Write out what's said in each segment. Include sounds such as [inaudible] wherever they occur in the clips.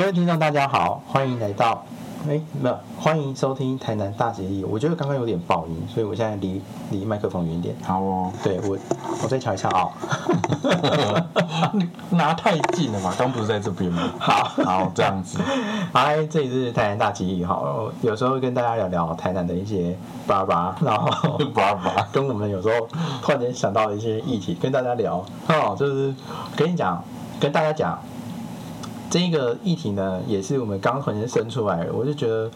各位听众，大家好，欢迎来到，哎，没有，欢迎收听台南大结义。我觉得刚刚有点爆音，所以我现在离离麦克风远一点。好哦，对我，我再瞧一下啊、你 [laughs] 拿太近了嘛，刚不是在这边吗？好，好，这样子，嗨，这里是台南大节义。好，有时候跟大家聊聊台南的一些巴拉，[laughs] 然后爸爸，跟我们有时候突然间想到的一些议题，跟大家聊。哦，就是跟你讲，跟大家讲，这一个议题呢，也是我们刚突然间生出来的，我就觉得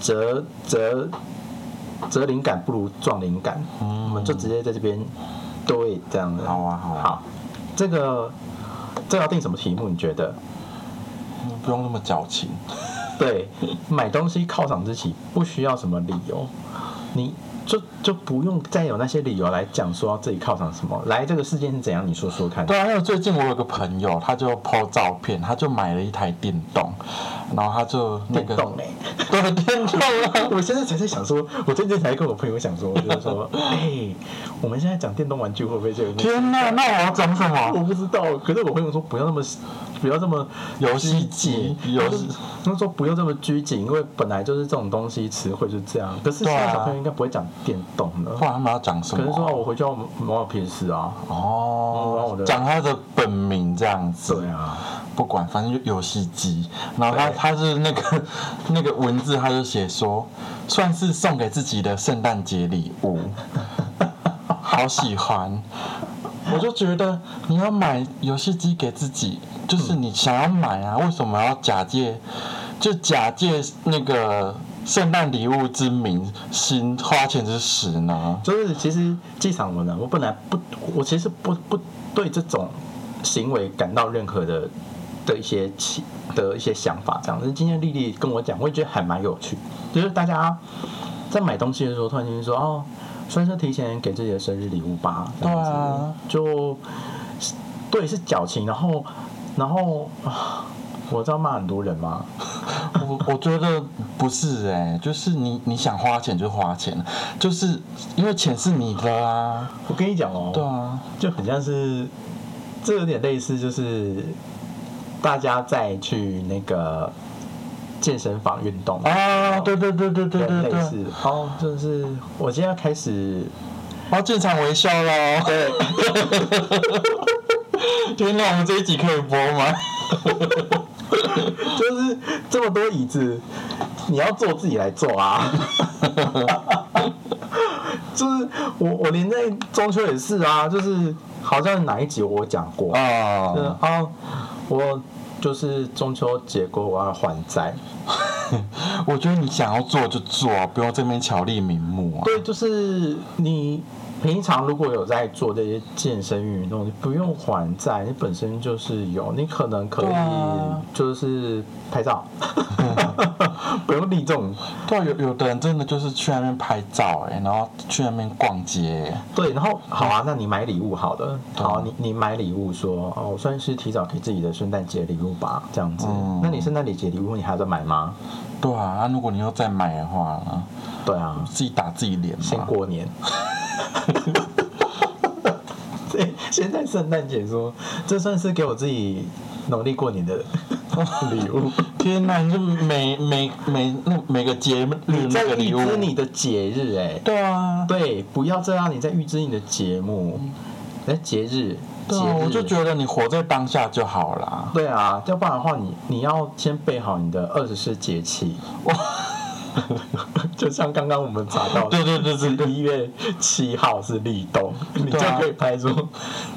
折折折灵感不如撞灵感，嗯我们就直接在这边对这样子。好啊，好啊，好，这个这个要定什么题目？你觉得？不用那么矫情。对，买东西犒赏自己不需要什么理由，你就就不用再有那些理由来讲说自己犒赏什么。来，这个事件是怎样？你说说看。对啊，因为最近我有个朋友，他就 po 照片，他就买了一台电动，然后他就那个电动哎、[laughs] 对电动啊，[laughs] 我现在才在想说，我最近才跟我朋友想说，就是说，[laughs] 哎、我们现在讲电动玩具会不会就有？天哪，那我要讲什么我？不知道，可是我朋友说不要那么不要这么游戏机，游戏，他们说不用这么拘谨，因为本来就是这种东西词汇就是这样。可是现在小朋友应该不会讲电动的。不然他们要讲什么？可能说我回去要玩玩 PS 啊，嗯然后我哦的，讲他的本名这样子。对啊，不管，反正就游戏机。然后他对他是那个 [laughs] 那个文字，他就写说，算是送给自己的圣诞节礼物，[laughs] 好喜欢。我就觉得你要买游戏机给自己，就是你想要买啊，为什么要假借就假借那个圣诞礼物之名，心花钱之实呢？就是其实机场我呢，我本来不，我其实不不对这种行为感到任何的的一些起的一些想法，这样。但是今天丽丽跟我讲，我也觉得还蛮有趣，就是大家在买东西的时候，突然间说哦，算是提前给自己的生日礼物吧，对啊就对是矫情，然后然后啊，我知道骂很多人吗？[laughs] 我我觉得不是哎、就是你你想花钱就花钱，就是因为钱是你的啊，我跟你讲哦，对啊，就很像是，这有点类似，就是大家再去那个健身房运动。啊，对对对对对对对，类似，哦，就是我今天要开始，我要正常微笑喽，对，[laughs] [laughs] 天哪，我们这一集可以播吗？[laughs] 就是这么多椅子，你要坐自己来坐啊。[laughs] 就是我我连在中秋也是啊，就是好像哪一集我有讲过，就是啊，啊，我就是中秋节过后我要还债，我觉得你想要做就做，不要这边巧立名目啊。对，就是你平常如果有在做这些健身运动，你不用还债，你本身就是有，你可能可以就是拍照，[laughs] 不用立这种。对啊，有有的人真的就是去那边拍照哎、然后去那边逛街、对，然后好啊，那你买礼物好了，对好，你你买礼物说哦，我算是提早给自己的圣诞节礼物吧，这样子。嗯那你圣诞节礼物你还要再买吗？对啊，啊如果你要再买的话呢，对啊，自己打自己脸先嘛。过年。对，[laughs] 现在圣诞节说，这算是给我自己农历过年的 [laughs] 礼物。天哪，你就每每每那每个节日那个礼物，知你的节日、哎，对啊，对，不要这样，你在预知你的节目，哎，节日，对啊，我就觉得你活在当下就好啦。对啊，要不然的话你，你要先备好你的二十四节气。[laughs] 就像刚刚我们查到的，对对对对对一月七号是立冬，你就可以拍出，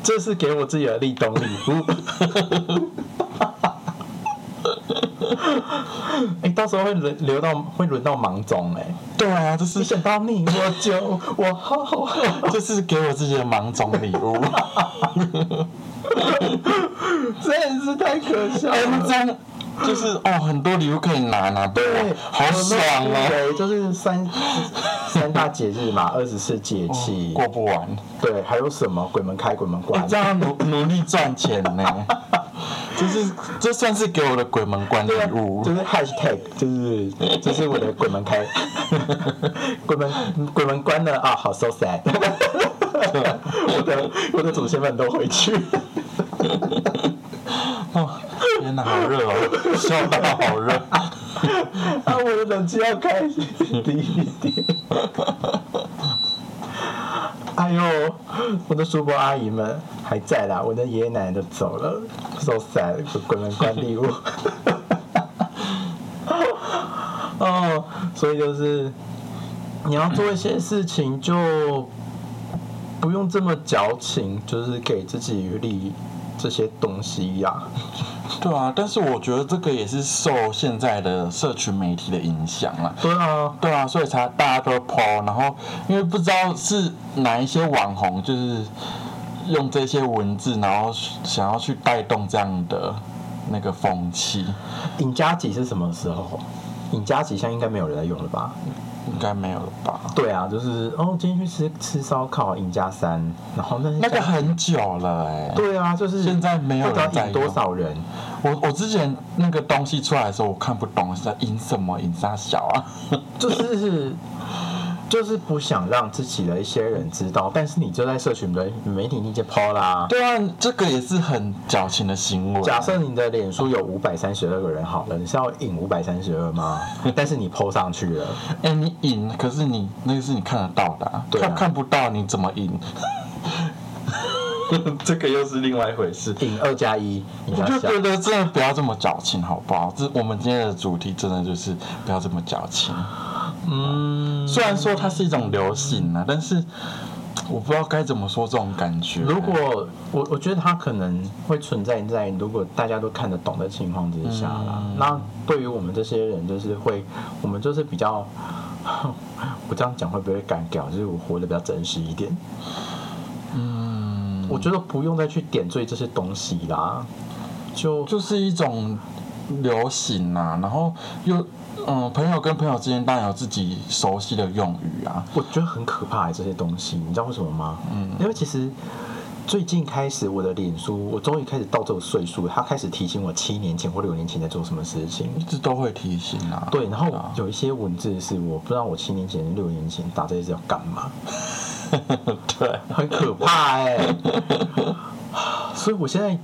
这是给我自己的立冬礼物。[laughs] 哎、到时候会轮流到会轮到芒种哎、对啊，这是想到你我就我好 [laughs] 这是给我自己的芒种礼物。真的是太可笑了。样就是哦，很多礼物可以拿拿，对对，好爽哦，对，就是三三大节日嘛，二十四节气，过不完。对，还有什么鬼门开、鬼门我关？这样努努力赚钱呢，[laughs] 就是这算是给我的鬼门关礼对啊，物就。是 hashtag，就是这是我的鬼门开，[laughs] 鬼门鬼门关了啊，好 so sad，[laughs] 我的我的祖先们都回去，哦，天哪，好热哦，笑到好热。[laughs] 啊，我的冷气要开低一点。哎呦，我的叔伯阿姨们还在啦，我的爷爷奶奶都走了，so sad，鬼门关礼物。[laughs] 哦，所以就是你要做一些事情，就不用这么矫情，就是给自己立这些东西呀、对啊，但是我觉得这个也是受现在的社群媒体的影响啦。对啊，对啊，所以才大家都 PO，然后因为不知道是哪一些网红，就是用这些文字，然后想要去带动这样的那个风气，尹家吉是什么时候？尹家吉现在应该没有人在用了吧？应该没有了吧？对啊，就是哦，今天去吃吃烧烤，尹家三，然后那那个很久了哎、对啊，就是现在没有不知道人在引多少人，我我之前那个东西出来的时候，我看不懂是在引什么引啥小啊？[laughs] 就是就是不想让自己的一些人知道，但是你就在社群的媒体那些抛啦。对啊，这个也是很矫情的行为。假设你的脸书有五百三十二个人好了，你是要引五百三十二吗？[laughs] 但是你 PO 上去了，哎、你引，可是你那个是你看得到的、啊，对啊看看不到你怎么引？[laughs] [laughs] 这个又是另外一回事。引二加一，我就觉得真的不要这么矫情，好不好？这我们今天的主题真的就是不要这么矫情。嗯，虽然说它是一种流行啊，但是我不知道该怎么说这种感觉。如果我我觉得它可能会存在在如果大家都看得懂的情况之下啦。嗯那对于我们这些人，就是会，我们就是比较，[laughs] 我这样讲会不会干掉？就是我活得比较真实一点。嗯，我觉得不用再去点缀这些东西啦，就就是一种流行啊，然后又嗯，朋友跟朋友之间当然有自己熟悉的用语啊。我觉得很可怕、欸、这些东西，你知道为什么吗？嗯因为其实最近开始我的脸书，我终于开始到这个岁数，他开始提醒我七年前或六年前在做什么事情。一直都会提醒啊。对，然后啊有一些文字是我不知道我七年前、六年前打这些是要干嘛，[laughs] 对，很可怕哎、所以我现在，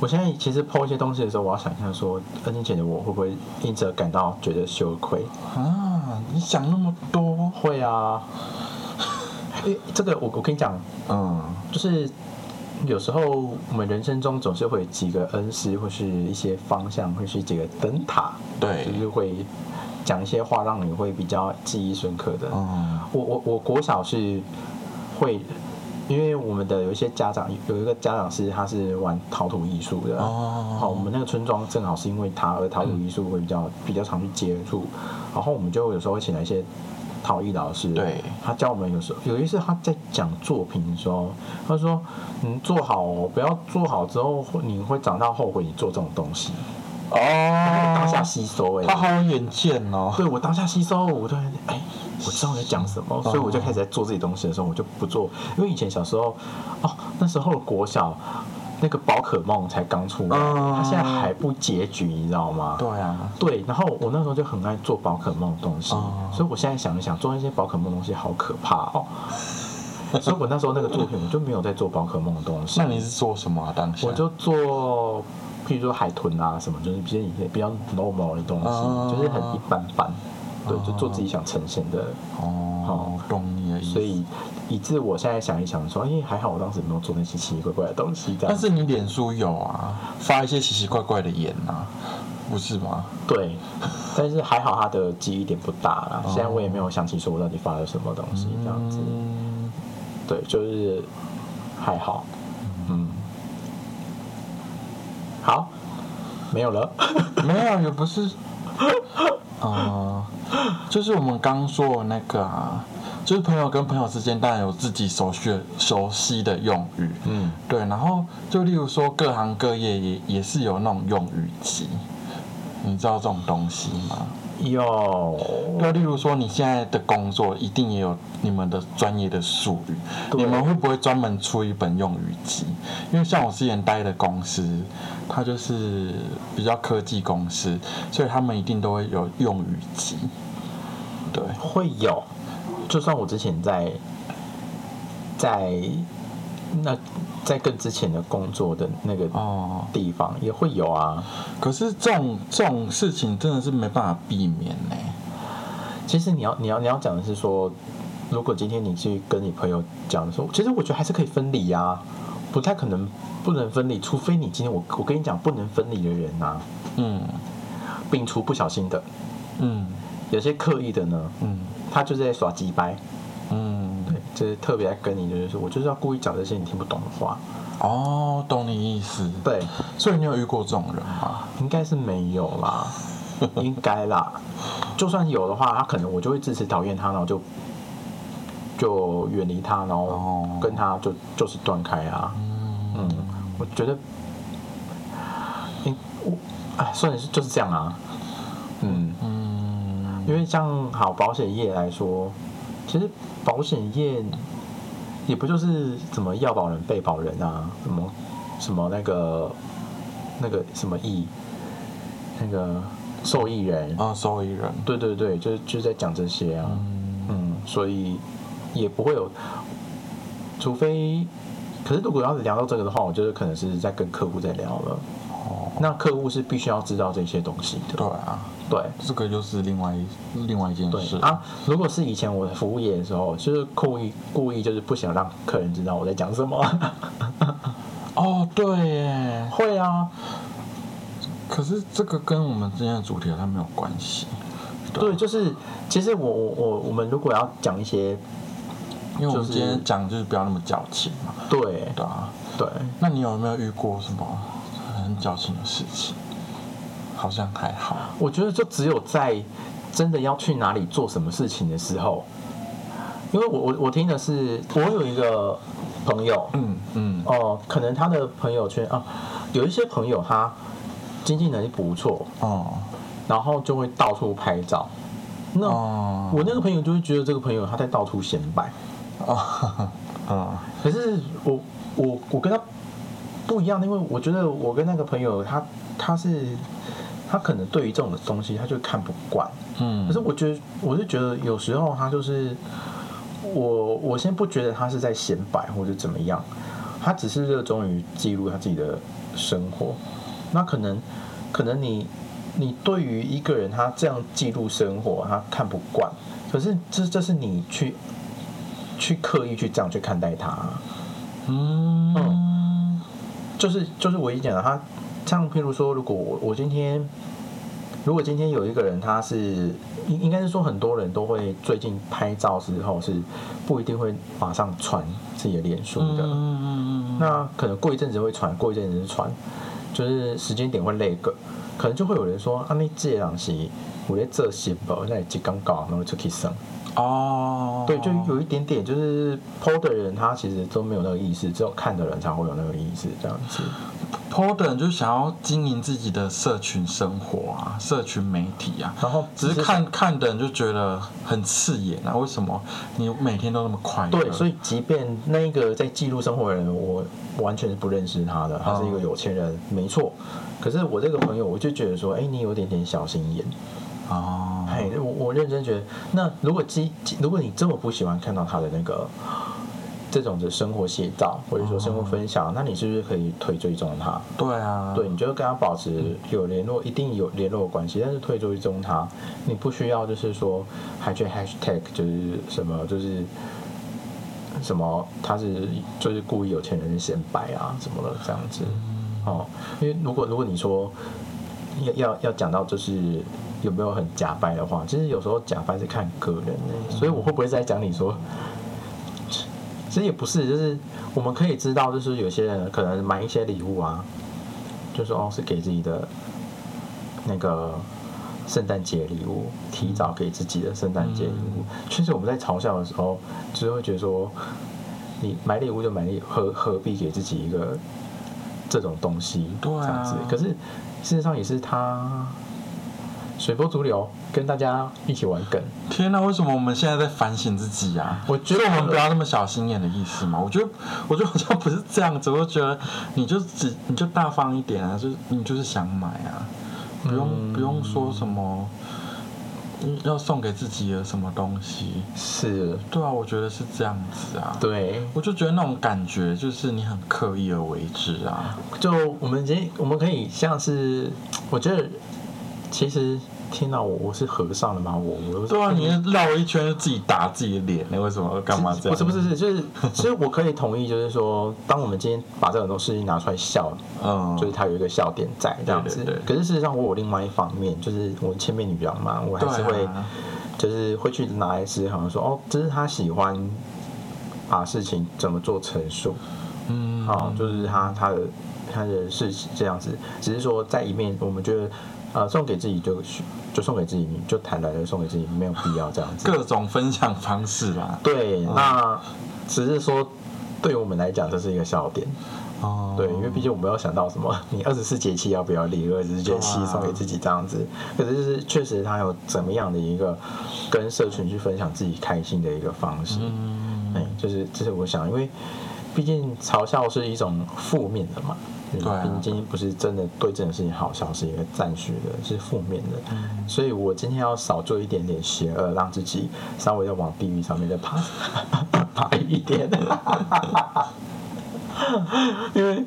我现在其实抛一些东西的时候，我要想一下说，二年前的我会不会因此而感到觉得羞愧？啊，你想那么多，会啊，[laughs] 因为这个我我跟你讲，嗯，就是有时候我们人生中总是会有几个恩师，或是一些方向，或是几个灯塔，对。就是会讲一些话，让你会比较记忆深刻的。嗯。我我我国小是会，因为我们的有一些家长有一个家长是他是玩陶土艺术的，哦。好，我们那个村庄正好是因为他而陶土艺术会比较、比较常去接触，然后我们就有时候会请来一些陶艺老师，对。他教我们有时候有一次他在讲作品的时候，他说你做好哦，不要做好之后会你会长大后悔你做这种东西，哦，当下吸收哎、他好有远见哦。对我当下吸收，我突然哎，我知道我在讲什么，所以我就开始在做自己东西的时候，我就不做，因为以前小时候，哦，那时候的国小那个宝可梦才刚出来，嗯它现在还不结局，你知道吗？对啊，对，然后我那时候就很爱做宝可梦的东西，哦所以我现在想一想，做那些宝可梦的东西好可怕哦。[laughs] 所以我那时候那个作品，我就没有在做宝可梦的东西。那你是做什么啊？当时我就做，譬如说海豚啊什么，就是比较一些比较 normal 的东西，哦就是很一般般。对，就做自己想呈现的，哦，懂你的意思。所以以致我现在想一想说，哎，还好我当时没有做那些奇奇怪怪的东西，但。是你脸书有啊，发一些奇奇怪怪的言啊，不是吗？对，但是还好他的记忆点不大啦。哦现在我也没有想起说我到底发了什么东西，这样子。嗯，对，就是还好，嗯，好，没有了。[laughs] 没有，也不是，呃，[laughs] 就是我们刚说的那个啊，就是朋友跟朋友之间当然有自己熟悉的熟悉的用语，嗯，对，然后就例如说各行各业也也是有那种用语集，你知道这种东西吗？有，那例如说你现在的工作一定也有你们的专业的术语，你们会不会专门出一本用语集？因为像我之前待的公司，它就是比较科技公司，所以他们一定都会有用语集。对，会有。就算我之前在在那在更之前的工作的那个哦，地方也会有啊。可是这种这种事情真的是没办法避免呢。其实你要你要你要讲的是说，如果今天你去跟你朋友讲的时候，其实我觉得还是可以分离啊，不太可能不能分离，除非你今天我我跟你讲不能分离的人啊，嗯摒除不小心的，嗯有些刻意的呢，嗯他就是在耍鸡掰，嗯，对，就是特别爱跟你就是说我就是要故意讲这些你听不懂的话，哦，懂你意思。对，所以你有遇过这种人吗？应该是没有啦，[laughs] 应该啦，就算有的话，他可能我就会支持讨厌他，然后就就远离他，然后哦。跟他就就是断开啊。嗯，我觉得，嗯，我哎，算是就是这样啊。嗯，嗯。因为像好保险业来说，其实保险业也不就是什么要保人、被保人啊，什么什么那个那个什么益，那个受益人，啊，受益人。对对对，就就在讲这些啊。嗯，所以也不会有，除非，可是如果要是聊到这个的话，我觉得可能是在跟客户在聊了。哦，那客户是必须要知道这些东西的。对啊，对这个又是另外一另外一件事。啊，如果是以前我的服务业的时候，就是故意故意就是不想让客人知道我在讲什么。[laughs] 哦，对耶。会啊，可是这个跟我们今天的主题好像没有关系。对，就是其实我我我我们如果要讲一些因为今天讲就是不要那么矫情嘛。对对啊。对，那你有没有遇过什么很矫情的事情？好像还好。我觉得就只有在真的要去哪里做什么事情的时候，因为我我我听的是我有一个朋友，嗯嗯哦、可能他的朋友圈啊，有一些朋友他经济能力不错，哦然后就会到处拍照。那、哦我那个朋友就会觉得这个朋友他在到处显摆，啊 [laughs] 嗯可是我我我跟他不一样，因为我觉得我跟那个朋友他他是他可能对于这种东西他就看不惯，嗯。可是我觉得我是觉得有时候他就是我我先不觉得他是在显摆或者怎么样，他只是热衷于记录他自己的生活，那可能可能你你对于一个人他这样记录生活他看不惯，可是这这是你去去刻意去这样去看待他。嗯就是就是我已经讲了，他像譬如说，如果我我今天，如果今天有一个人，他是应应该是说很多人都会最近拍照之后是不一定会马上传自己的脸书的，嗯嗯嗯那可能过一阵子会传，过一阵子是传，就是时间点会累个，可能就会有人说啊，那这样是我在这些吧，那也刚搞，然后出去生。哦对，就有一点点，就是 PO 的人他其实都没有那个意思，只有看的人才会有那个意思，这样子。PO 的人就是想要经营自己的社群生活啊，社群媒体啊，然后只是看看的人就觉得很刺眼啊，为什么你每天都那么快乐？对，所以即便那个在记录生活的人，我完全是不认识他的，他是一个有钱人，没错。可是我这个朋友，我就觉得说，哎，你有点点小心眼。哦，嘿，我我认真觉得，那如果基如果你这么不喜欢看到他的那个这种的生活写照，或者说生活分享，那你是不是可以退追踪他？对啊，对，你就跟他保持有联络，一定有联络的关系，但是退追踪他，你不需要就是说还去 hashtag 就是什么就是什么他是就是故意有钱人显摆啊什么的这样子哦，因为如果如果你说要要要讲到就是有没有很假掰的话，其实有时候假掰是看个人的，所以我会不会在讲你说？其实也不是，就是我们可以知道，就是有些人可能买一些礼物啊，就说哦是给自己的那个圣诞节礼物，提早给自己的圣诞节礼物。确实我们在嘲笑的时候，就是会觉得说，你买礼物就买礼，何何必给自己一个这种东西？对啊这样子。可是事实上也是他随波逐流，跟大家一起玩梗。天哪，为什么我们现在在反省自己啊？我觉得我们不要那么小心眼的意思嘛。我觉得，我觉得好像不是这样子。我觉得你就只你就大方一点啊，就是你就是想买啊，不用、嗯不用说什么。嗯要送给自己的什么东西。是，对啊，我觉得是这样子啊。对，我就觉得那种感觉就是你很刻意而为之啊。就我们今天我们可以像是，我觉得其实天哪，我我是和尚了吗？我我对啊，你绕了一圈自己打自己的脸，你为什么要干嘛这样？不是不是是，就是其实我可以同意，就是说，当我们今天把这很多事情拿出来笑，嗯，就是它有一个笑点在这样子。可是事实上，我有另外一方面，就是我千面女郎嘛，我还是会，啊就是会去拿来思考说，哦，这是他喜欢把事情怎么做陈述，嗯，好，就是他他的他的是这样子，只是说在一面，我们觉得。呃，送给自己就就送给自己，就坦然的送给自己，没有必要这样子。各种分享方式啦。对，那只是说，对于我们来讲，这是一个笑点。哦，对，因为毕竟我们要想到什么，你二十四节气要不要立二十四节气送给自己这样子？可是就是确实他有怎么样的一个跟社群去分享自己开心的一个方式。嗯，哎，就是这是我想，因为毕竟嘲笑是一种负面的嘛。对啊毕竟今天不是真的对这件事情好笑，是一个赞许的，是负面的。嗯所以我今天要少做一点点邪恶，让自己稍微的往地狱上面再爬爬一点。[laughs] 因为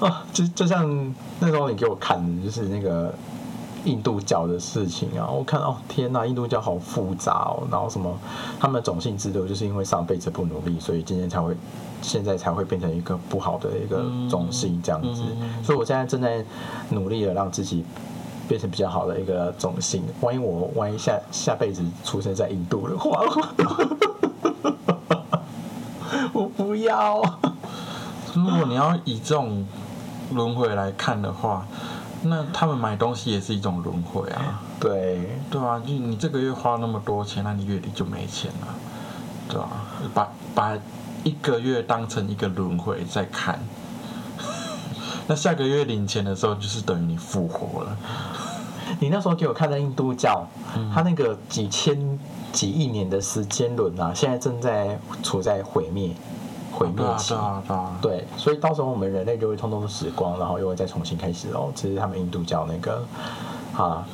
啊，就就像那时候你给我看的，就是那个印度教的事情啊，我看哦天呐，印度教好复杂哦，然后什么他们的种姓制度就是因为上辈子不努力，所以今天才会现在才会变成一个不好的一个种姓这样子，嗯所以我现在正在努力的让自己。变成比较好的一个种姓，万一我万一下下辈子出生在印度的话，[laughs] 我不要。如果你要以这种轮回来看的话，那他们买东西也是一种轮回啊。对，对啊，就你这个月花那么多钱，那你月底就没钱了，对啊，把把一个月当成一个轮回在看，[laughs] 那下个月领钱的时候，就是等于你复活了。[laughs] 你那时候给我看的印度教，嗯。它那个几千几亿年的时间轮啊，现在正在处在毁灭毁灭期对。啊，对啊。对，所以到时候我们人类就会通通都死光，然后又会再重新开始哦。这是他们印度教那个啊，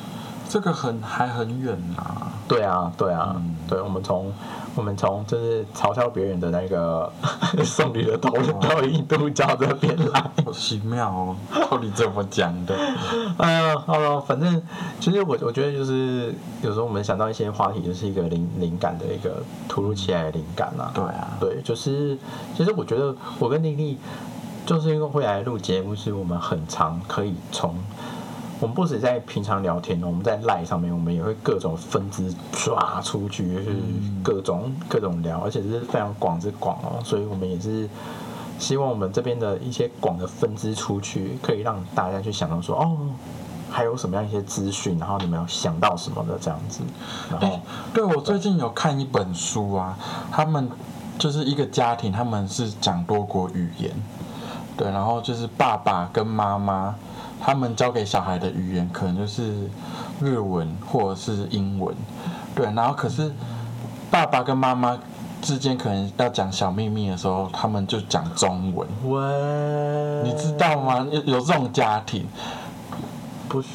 这个很还很远啊、对啊，对啊，嗯对，我们从我们从就是嘲笑别人的那个 [laughs] 送礼的头到印度教这边来。好奇妙哦，到底怎么讲的？[laughs] 哎呀，好了，反正其实我我觉得就是有时候我们想到一些话题，就是一个灵灵感的一个突如其来的灵感啦、对啊，对，就是其实我觉得我跟丽丽就是因为会来录节目，是我们很常可以从我们不止在平常聊天哦，我们在赖上面，我们也会各种分支抓出去，就是各种、各种聊，而且是非常广之广哦，所以我们也是希望我们这边的一些广的分支出去，可以让大家去想到说哦。还有什么样一些资讯，然后你们有想到什么的这样子，然后哎、对我最近有看一本书啊，他们就是一个家庭，他们是讲多国语言，对，然后就是爸爸跟妈妈，他们教给小孩的语言可能就是日文或者是英文，对，然后可是爸爸跟妈妈之间可能要讲小秘密的时候，他们就讲中文，喂，你知道吗？有有这种家庭，不是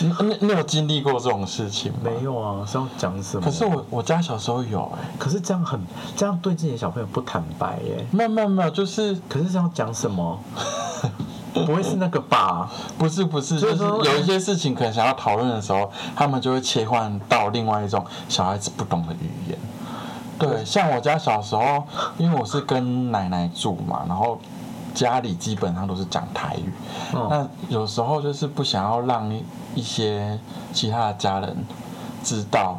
你你你有经历过这种事情吗？没有啊？是要讲什么？可是我我家小时候有哎、可是这样很这样对自己的小朋友不坦白耶。没有没有没有，就是可是这样讲什么？[laughs] 不会是那个吧？不是不是，就是有一些事情可能想要讨论的时候，他们就会切换到另外一种小孩子不懂的语言。对，像我家小时候，因为我是跟奶奶住嘛，然后家里基本上都是讲台语。嗯，那有时候就是不想要让一一些其他的家人知道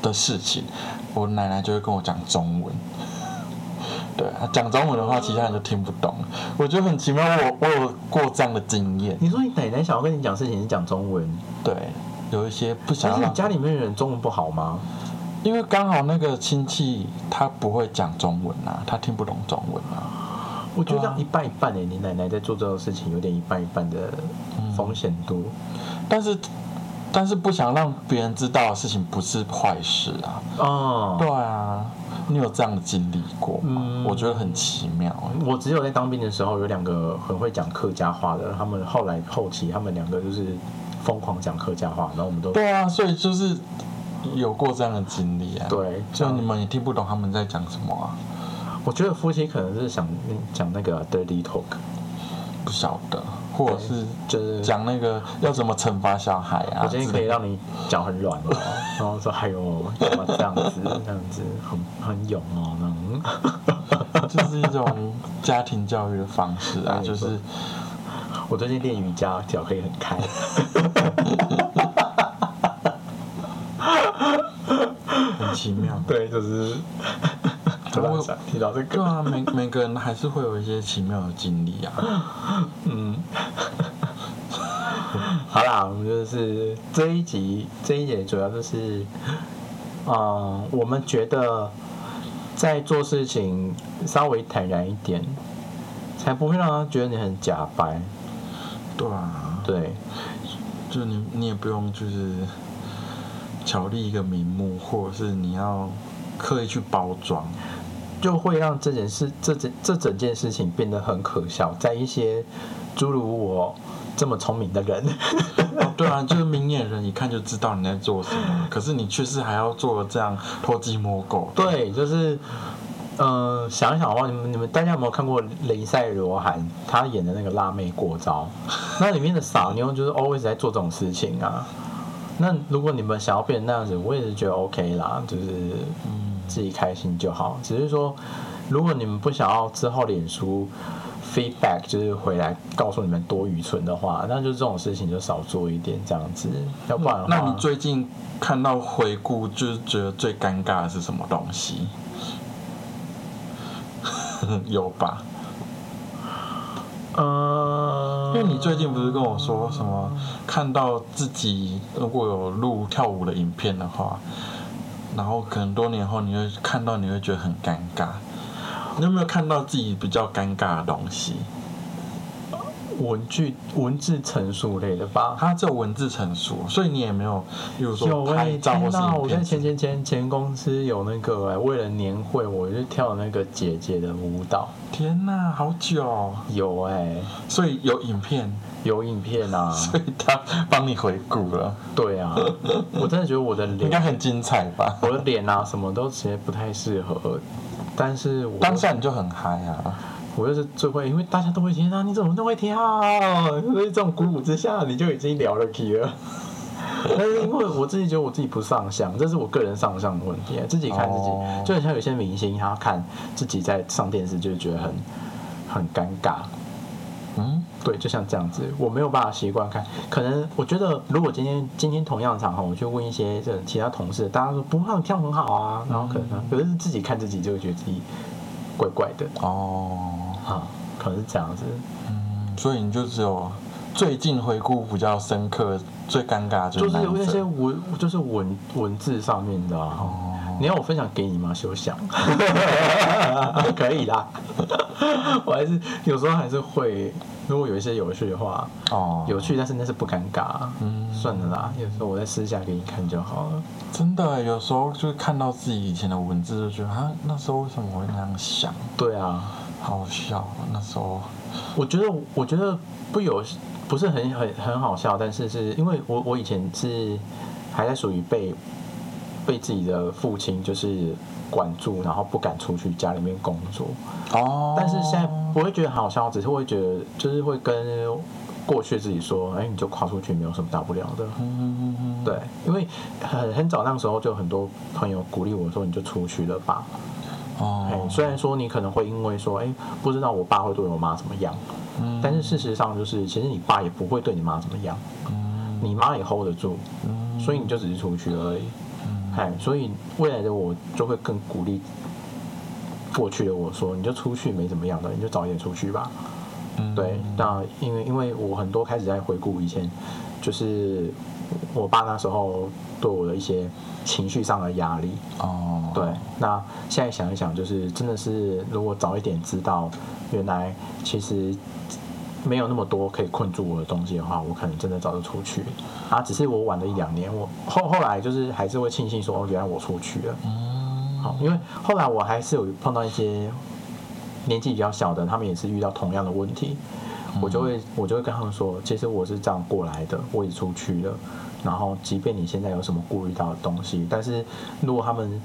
的事情，我奶奶就会跟我讲中文。对，讲中文的话，其他人就听不懂。我觉得很奇妙，我我有过这样的经验。你说你奶奶想要跟你讲事情是讲中文，对，有一些不想但是你，家里面的人中文不好吗？因为刚好那个亲戚他不会讲中文啊，他听不懂中文啊。我觉得一半一半诶，你奶奶在做这种事情有点一半一半的风险度。但是，但是不想让别人知道的事情不是坏事啊。哦，对啊，你有这样的经历过吗？嗯我觉得很奇妙欸。我只有在当兵的时候有两个很会讲客家话的，他们后来后期他们两个就是疯狂讲客家话，然后我们都对啊，所以就是有过这样的经历啊。，对，就你们也听不懂他们在讲什么啊？我觉得夫妻可能是想讲那个 dirty talk，不晓得，或者是就是讲那个要怎么惩罚小孩啊？我今天可以让你脚很软哦，[laughs] 然后说还有怎么这样子，这样子很很勇哦，那种。就是一种家庭教育的方式啊，就是我最近练瑜伽，脚可以很开。[laughs] 很奇妙。对，就是。突然想提到这个，对啊，每每个人还是会有一些奇妙的经历啊。[laughs] 嗯，好啦，我们就是这一集这一节主要就是，嗯，我们觉得在做事情稍微坦然一点，才不会让他觉得你很假白。对啊，对，就你你也不用就是巧立一个名目，或者是你要刻意去包装。就会让这件事这整这整件事情变得很可笑，在一些诸如我这么聪明的人，哦对啊，就是明眼人一看就知道你在做什么，[laughs] 可是你却是还要做这样偷鸡摸狗。对，就是，嗯、想一想的话，你们你们大家有没有看过雷赛罗韩他演的那个辣妹过招？[laughs] 那里面的傻妞就是 always 在做这种事情啊。那如果你们想要变成那样子，我也是觉得 OK 啦，就是自己开心就好。只是说，如果你们不想要之后脸书 feedback 就是回来告诉你们多愚蠢的话，那就这种事情就少做一点这样子，要不然的话，那你最近看到回顾，就是觉得最尴尬的是什么东西？[laughs] 有吧？嗯，因为你最近不是跟我说什么，看到自己如果有录跳舞的影片的话，然后可能多年后你会看到，你会觉得很尴尬。你有没有看到自己比较尴尬的东西？文具文字陈述类的吧。它只有文字陈述，所以你也没有，比如说有哎、拍照或是天哪！影片我在前前前前公司有那个、哎，为了年会，我就跳那个姐姐的舞蹈。天哪，好久哦、有哎、所以有影片，有影片啊。[laughs] 所以他帮你回顾了，对啊，我真的觉得我的脸应脸，该很精彩吧？我的脸啊，什么都其实不太适合。但是我当下你就很嗨啊！我就是最会，因为大家都会听啊，你怎么都会跳？所以这种鼓舞之下，你就已经聊了起了。但是因为我自己觉得我自己不上相，这是我个人上相的问题。自己看自己，哦就很像有些明星，他看自己在上电视，就会觉得很很尴尬。嗯，对，就像这样子，我没有办法习惯看。可能我觉得，如果今天今天同样场合，我去问一些这其他同事，大家说不会，你跳很好啊，然后可能、可是自己看自己就会觉得自己怪怪的哦，啊，可能是这样子。嗯，所以你就只有最近回顾比较深刻、最尴尬的就是有那些文，就是文文字上面的啊。哦你要我分享给你吗？休想，[laughs] 可以啦。[laughs] 我还是有时候还是会，如果有一些有趣的话，哦，有趣，但是那是不尴尬。嗯算了啦，有时候我在私下给你看就好了。真的有时候就是看到自己以前的文字，就觉得啊，那时候为什么会那样想？对啊，好笑，那时候我觉得我觉得不有不是很很很好笑，但是是因为我我以前是还在属于被被自己的父亲就是管住，然后不敢出去家里面工作。哦，但是现在不会觉得好笑，只是会觉得就是会跟过去自己说，哎，你就跨出去，没有什么大不了的。嗯嗯嗯，对，因为很很早那个时候就很多朋友鼓励我说，你就出去了吧。哦哎，，虽然说你可能会因为说，哎，不知道我爸会对我妈怎么样，嗯但是事实上就是，其实你爸也不会对你妈怎么样，嗯你妈也 hold 得住，嗯所以你就只是出去而已。嗯哎，所以未来的我就会更鼓励过去的我说，你就出去没怎么样的，你就早一点出去吧。嗯对，那因为因为我很多开始在回顾以前，就是我爸那时候对我的一些情绪上的压力。哦，对，那现在想一想，就是真的是如果早一点知道，原来其实没有那么多可以困住我的东西的话，我可能真的早就出去啊。只是我晚了一两年，我后后来就是还是会庆幸说，哦，原来我出去了。嗯，好，因为后来我还是有碰到一些年纪比较小的，他们也是遇到同样的问题，我就会我就会跟他们说，其实我是这样过来的，我也出去了，然后即便你现在有什么顾虑到的东西，但是如果他们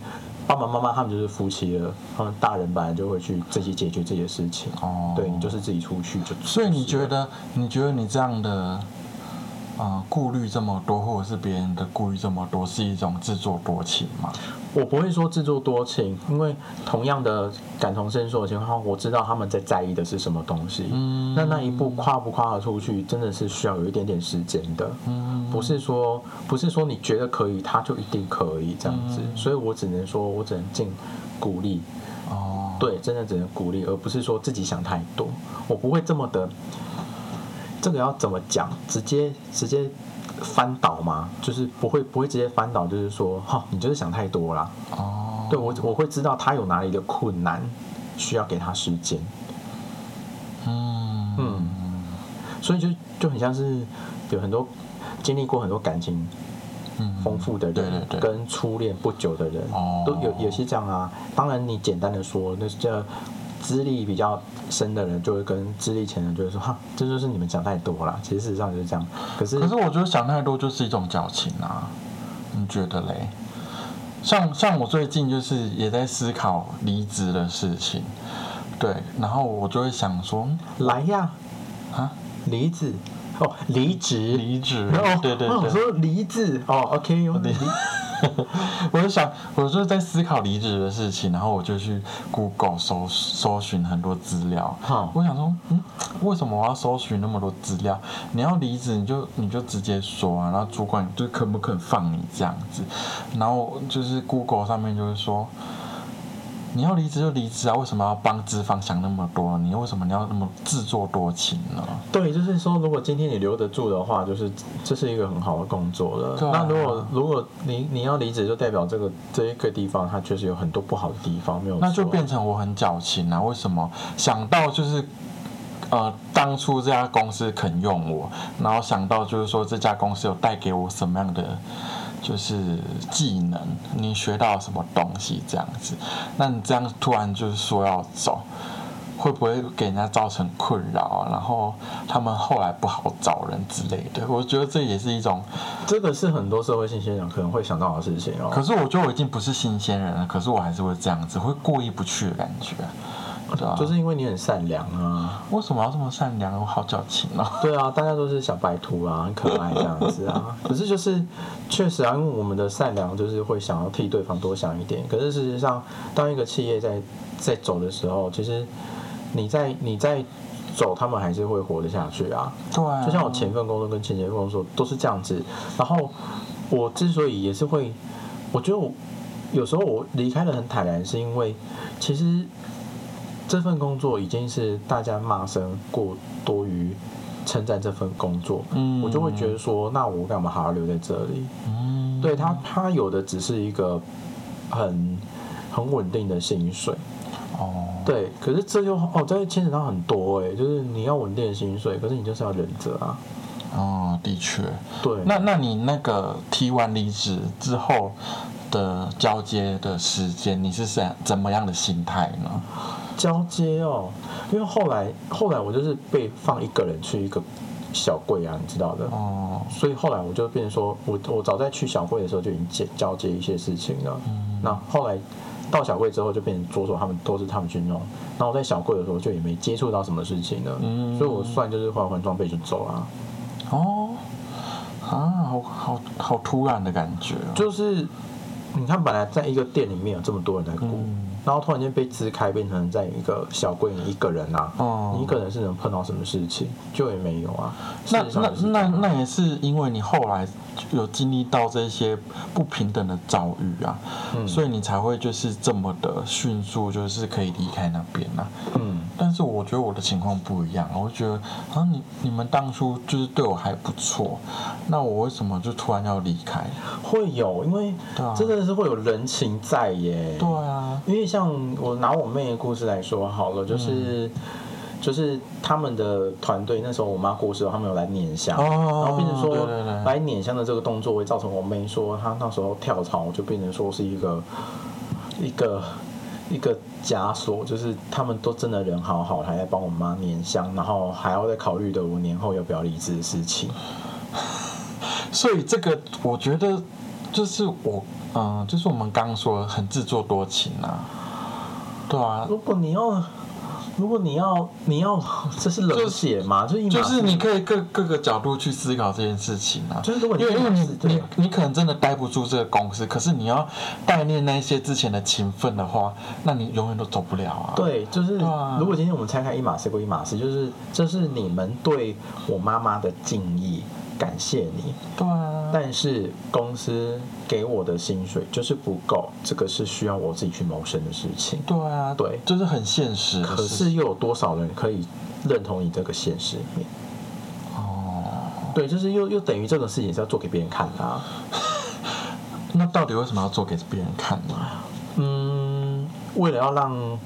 爸爸妈妈他们就是夫妻了，他们大人本来就会去自己解决这些事情。哦对你就是自己出去就。所以你觉得？得，你觉得你这样的，呃，顾虑这么多，或者是别人的顾虑这么多，是一种自作多情吗？我不会说自作多情，因为同样的感同身受的情况，我知道他们在在意的是什么东西。嗯那那一步跨不跨得出去，真的是需要有一点点时间的。嗯不是说不是说你觉得可以，他就一定可以这样子。嗯所以我只能说，我只能尽鼓励，哦，对，真的只能鼓励，而不是说自己想太多。我不会这么的，这个要怎么讲？直接直接翻倒吗？就是不会不会直接翻倒，就是说，哈，你就是想太多啦。哦，对我我会知道他有哪里的困难，需要给他时间。嗯嗯所以就就很像是有很多经历过很多感情嗯丰富的人，跟初恋不久的人，哦都有有些这样啊。当然，你简单的说，那这资历比较深的人就会跟资历浅的人就会说，哈，这就是你们想太多啦。其实事实上就是这样。可是可是我觉得想太多就是一种矫情啊，你觉得嘞？像像我最近就是也在思考离职的事情，对，然后我就会想说，嗯来呀，啊，离职。哦，离职，离职。哦，对对对，我想说离职。哦，OK，有离 [laughs] 我就想，我就在思考离职的事情，然后我就去 Google 搜搜寻很多资料。好我想说，嗯，为什么我要搜寻那么多资料？你要离职，你就你就直接说啊，然后主管就肯不肯放你这样子。然后就是 Google 上面就是说，你要离职就离职啊，为什么要帮资方想那么多？你为什么你要那么自作多情呢？对，就是说，如果今天你留得住的话，就是这是一个很好的工作了。啊那如果如果你你要离职，就代表这个这一个地方它确实有很多不好的地方，没有。那就变成我很矫情啊！为什么想到就是呃，当初这家公司肯用我，然后想到就是说这家公司有带给我什么样的就是技能，你学到什么东西这样子，那你这样突然就是说要走。会不会给人家造成困扰啊？然后他们后来不好找人之类的，我觉得这也是一种。这个是很多社会新鲜人可能会想到的事情哦。可是我觉得我已经不是新鲜人了，可是我还是会这样子，会过意不去的感觉，就是因为你很善良啊，为什么要这么善良？我好矫情啊。[laughs] 对啊，大家都是小白兔啊，很可爱这样子啊。[laughs] 可是就是确实啊，因为我们的善良就是会想要替对方多想一点。可是事实上，当一个企业在在走的时候，其实你在你在走，他们还是会活得下去啊。对啊，就像我前份工作跟前前份工作都是这样子。然后我之所以也是会，我觉得我有时候我离开的很坦然，是因为其实这份工作已经是大家骂声过多于称赞这份工作，嗯我就会觉得说，那我干嘛还要留在这里？嗯，对他，他有的只是一个很很稳定的薪水。哦，对，可是这就哦，这牵扯到很多哎、就是你要稳定的薪水，可是你就是要忍着啊。哦，的确。对，那那你那个提完离职之后的交接的时间，你是怎怎么样的心态呢？交接哦，因为后来后来我就是被放一个人去一个小柜啊，你知道的。哦，所以后来我就变成说，我我早在去小柜的时候就已经接交接一些事情了。嗯那后来到小柜之后，就变成左手他们都是他们去弄。然后我在小柜的时候就也没接触到什么事情了，嗯所以我算就是换换装备就走了。哦，啊，好好好突然的感觉哦。就是你看，本来在一个店里面有这么多人在顾，嗯然后突然间被支开，变成在一个小柜你一个人啊，哦你一个人是能碰到什么事情？就也没有啊。那那那那也是因为你后来有经历到这些不平等的遭遇啊，嗯所以你才会就是这么的迅速，就是可以离开那边啊。嗯，但是我觉得我的情况不一样，我觉得啊，你你们当初就是对我还不错，那我为什么就突然要离开？会有，因为真的是会有人情在耶。对啊，因为像我拿我妹的故事来说好了，就是、嗯就是他们的团队那时候我妈过世了，他们有来碾香，哦然后变成说来碾香的这个动作会造成我妹说她那时候跳槽就变成说是一个一个一个枷锁，就是他们都真的人好好，还在帮我妈粘香，然后还要再考虑的我年后要不要离职的事情。[laughs] 所以这个我觉得就是我，嗯，就是我们刚刚说很自作多情啊，对啊，如果你要，如果你要，你要，[laughs] 这是冷血嘛？就是就是你可以各各个角度去思考这件事情啊。就是如果你因为因为你是你你可能真的待不住这个公司，可是你要代念那些之前的情分的话，那你永远都走不了啊。对，就是啊如果今天我们拆开一码事归一码事，就是这是你们对我妈妈的敬意，感谢你。对啊，但是公司给我的薪水就是不够，这个是需要我自己去谋生的事情。对啊，对就是很现实可。是又有多少人可以认同你这个现实面？哦，对，就是又又等于这个事情是要做给别人看的、啊。[laughs] 那到底为什么要做给别人看呢？嗯，为了要让，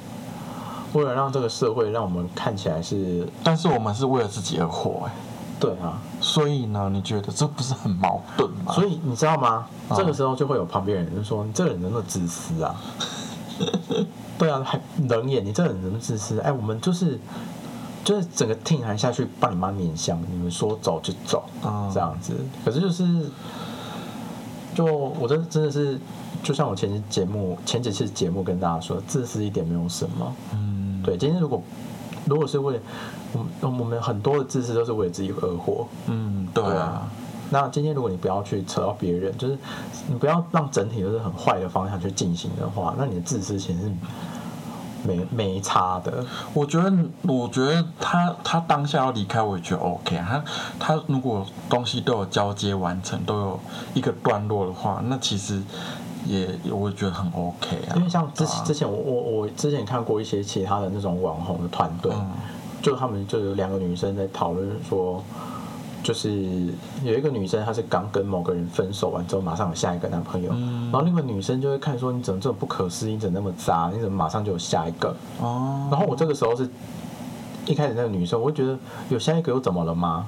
为了让这个社会让我们看起来是，但是我们是为了自己而活、哎，对啊，所以呢，你觉得这不是很矛盾吗？所以你知道吗？啊这个时候就会有旁边人就说：“你这个人怎么自私啊？” [laughs] 对啊，还冷眼，你这个人怎么自私？哎，我们就是就是整个 team 还下去帮你妈面香，你们说走就走，嗯这样子。可是就是，就我真真的是，就像我前期节目前几次节目跟大家说，自私一点没有什么。嗯，对，今天如果如果是为我们我们很多的自私都是为了自己而活，嗯，对啊对啊，那今天如果你不要去扯到别人，就是你不要让整体都是很坏的方向去进行的话，那你的自私其实是没没差的。我觉得，我觉得他他当下要离开，我也觉得 OK 啊。他他如果东西都有交接完成，都有一个段落的话，那其实也我也觉得很 OK 啊。因为像之之前我我我之前看过一些其他的那种网红的团队，嗯就他们就有两个女生在讨论说。就是有一个女生，她是刚跟某个人分手完之后，马上有下一个男朋友，嗯然后另外女生就会看说你怎么这么不可思议，你怎么那么渣，你怎么马上就有下一个？哦，然后我这个时候是一开始那个女生，我会觉得有下一个又怎么了吗？